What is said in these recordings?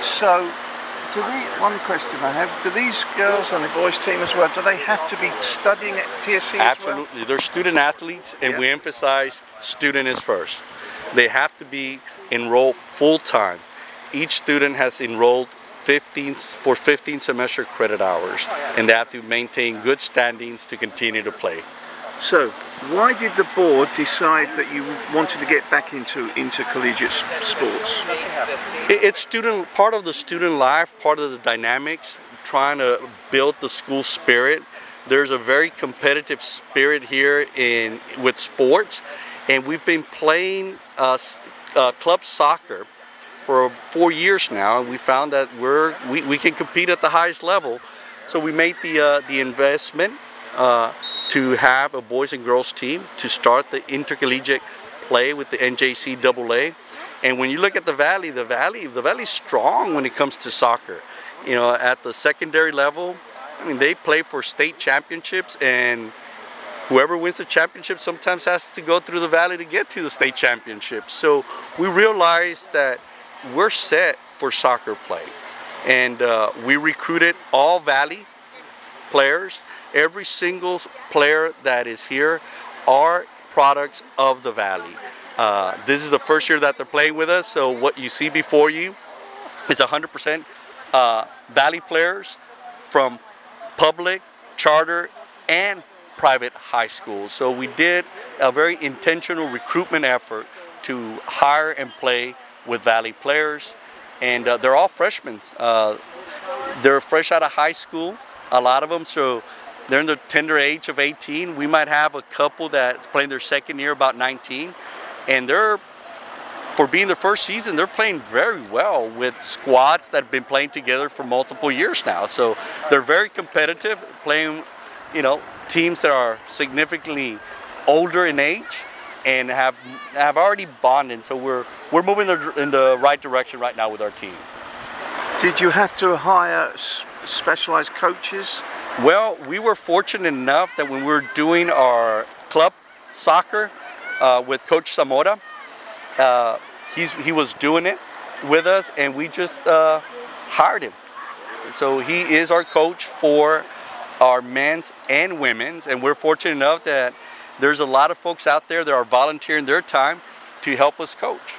So, do they, one question I have, do these girls on the boys team as well, do they have to be studying at TSC Absolutely. They're student athletes, and Yeah. we emphasize student is first. They have to be enrolled full time. Each student has enrolled 15 s- for 15 semester credit hours, oh, and they have to maintain good standings to continue to play. So, why did the board decide that you wanted to get back into intercollegiate sports? It- It's student part of the student life, part of the dynamics, trying to build the school spirit. There's a very competitive spirit here in with sports, and we've been playing uh, uh, club soccer for four years now, and we found that we're we, we can compete at the highest level. So we made the uh, the investment uh, to have a boys and girls team to start the intercollegiate play with the NJC And when you look at the Valley, the Valley, the Valley's strong when it comes to soccer. You know, at the secondary level, I mean, they play for state championships, and whoever wins the championship sometimes has to go through the Valley to get to the state championship. So we realized that we're set for soccer play, and uh, we recruited all Valley players. Every single player that is here are products of the Valley. Uh, this is the first year that they're playing with us, so what you see before you is 100% uh, Valley players from public, charter, and private high schools. So we did a very intentional recruitment effort to hire and play with Valley players, and uh, they're all freshmen. Uh, they're fresh out of high school, a lot of them. So they're in the tender age of 18. We might have a couple that's playing their second year, about 19, and they're for being their first season, they're playing very well with squads that have been playing together for multiple years now. So they're very competitive, playing, you know, teams that are significantly older in age and have have already bonded. So we're we're moving the, in the right direction right now with our team. Did you have to hire specialized coaches? Well, we were fortunate enough that when we were doing our club soccer uh, with Coach Zamora, uh, he was doing it with us, and we just uh, hired him. So he is our coach for our men's and women's, and we're fortunate enough that there's a lot of folks out there that are volunteering their time to help us coach.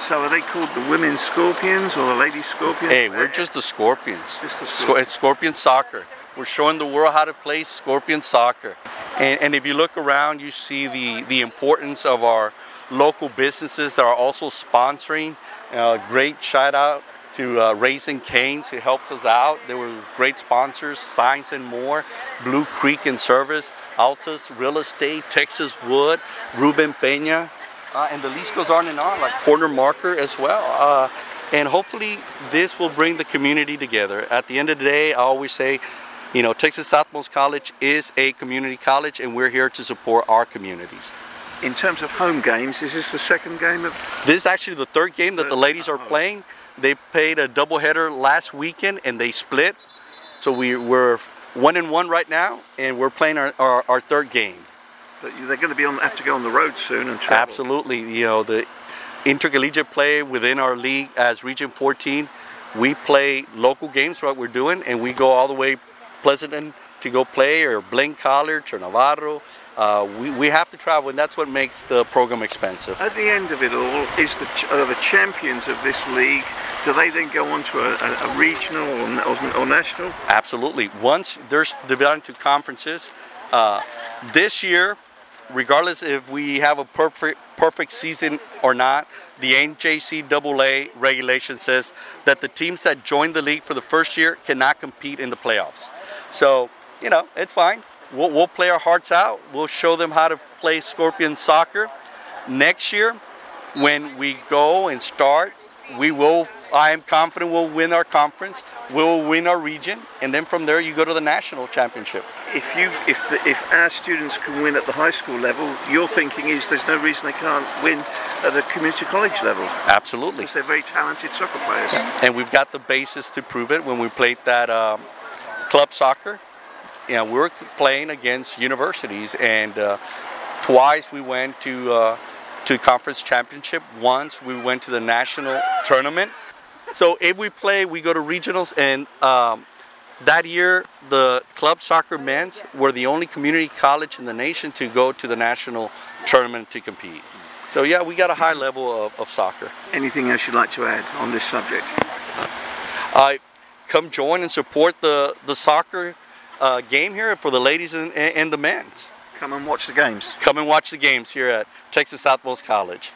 So are they called the women's scorpions or the ladies scorpions? Hey, we're just the Scorpions. Just the Scorpions. it's Scorpion soccer. We're showing the world how to play Scorpion soccer. And, and if you look around, you see the, the importance of our local businesses that are also sponsoring. Uh, great shout out to uh, Raising Cane's who helped us out. They were great sponsors, Signs and More, Blue Creek and Service, Altus Real Estate, Texas Wood, Ruben Peña, uh, and the list goes on and on, like Corner Marker as well. Uh, and hopefully, this will bring the community together. At the end of the day, I always say, you know, Texas Southmost College is a community college, and we're here to support our communities. In terms of home games, is this the second game of? This is actually the third game that the ladies are playing. They played a doubleheader last weekend, and they split. So we, we're one and one right now, and we're playing our, our, our third game. But they're going to be on, have to go on the road soon and travel. Absolutely. You know, the intercollegiate play within our league as Region 14, we play local games, what we're doing, and we go all the way Pleasanton to go play, or Blinn College, or Navarro. Uh, we, we have to travel, and that's what makes the program expensive. At the end of it all, is the ch- are the champions of this league? Do they then go on to a, a, a regional or, or, or national? Absolutely. Once they're divided into conferences, uh, this year, regardless if we have a perfect perfect season or not, the NJCAA regulation says that the teams that join the league for the first year cannot compete in the playoffs. So you know it's fine. We'll, we'll play our hearts out. We'll show them how to play Scorpion soccer. Next year, when we go and start, we will. I am confident we'll win our conference. We'll win our region, and then from there you go to the national championship. If you, if the, if our students can win at the high school level, your thinking is there's no reason they can't win at the community college level Absolutely. because they're very talented soccer players. And we've got the basis to prove it when we played that um, club soccer. You know, we were playing against universities, and uh, twice we went to uh, to conference championship. Once we went to the national tournament, So if we play, we go to regionals, and um, that year the club soccer men's were the only community college in the nation to go to the national tournament to compete. So yeah, we got a high level of, of soccer. Anything else you'd like to add on this subject? Uh, come join and support the the soccer uh, game here for the ladies and, and the men's. Come and watch the games. Come and watch the games here at Texas Southmost College.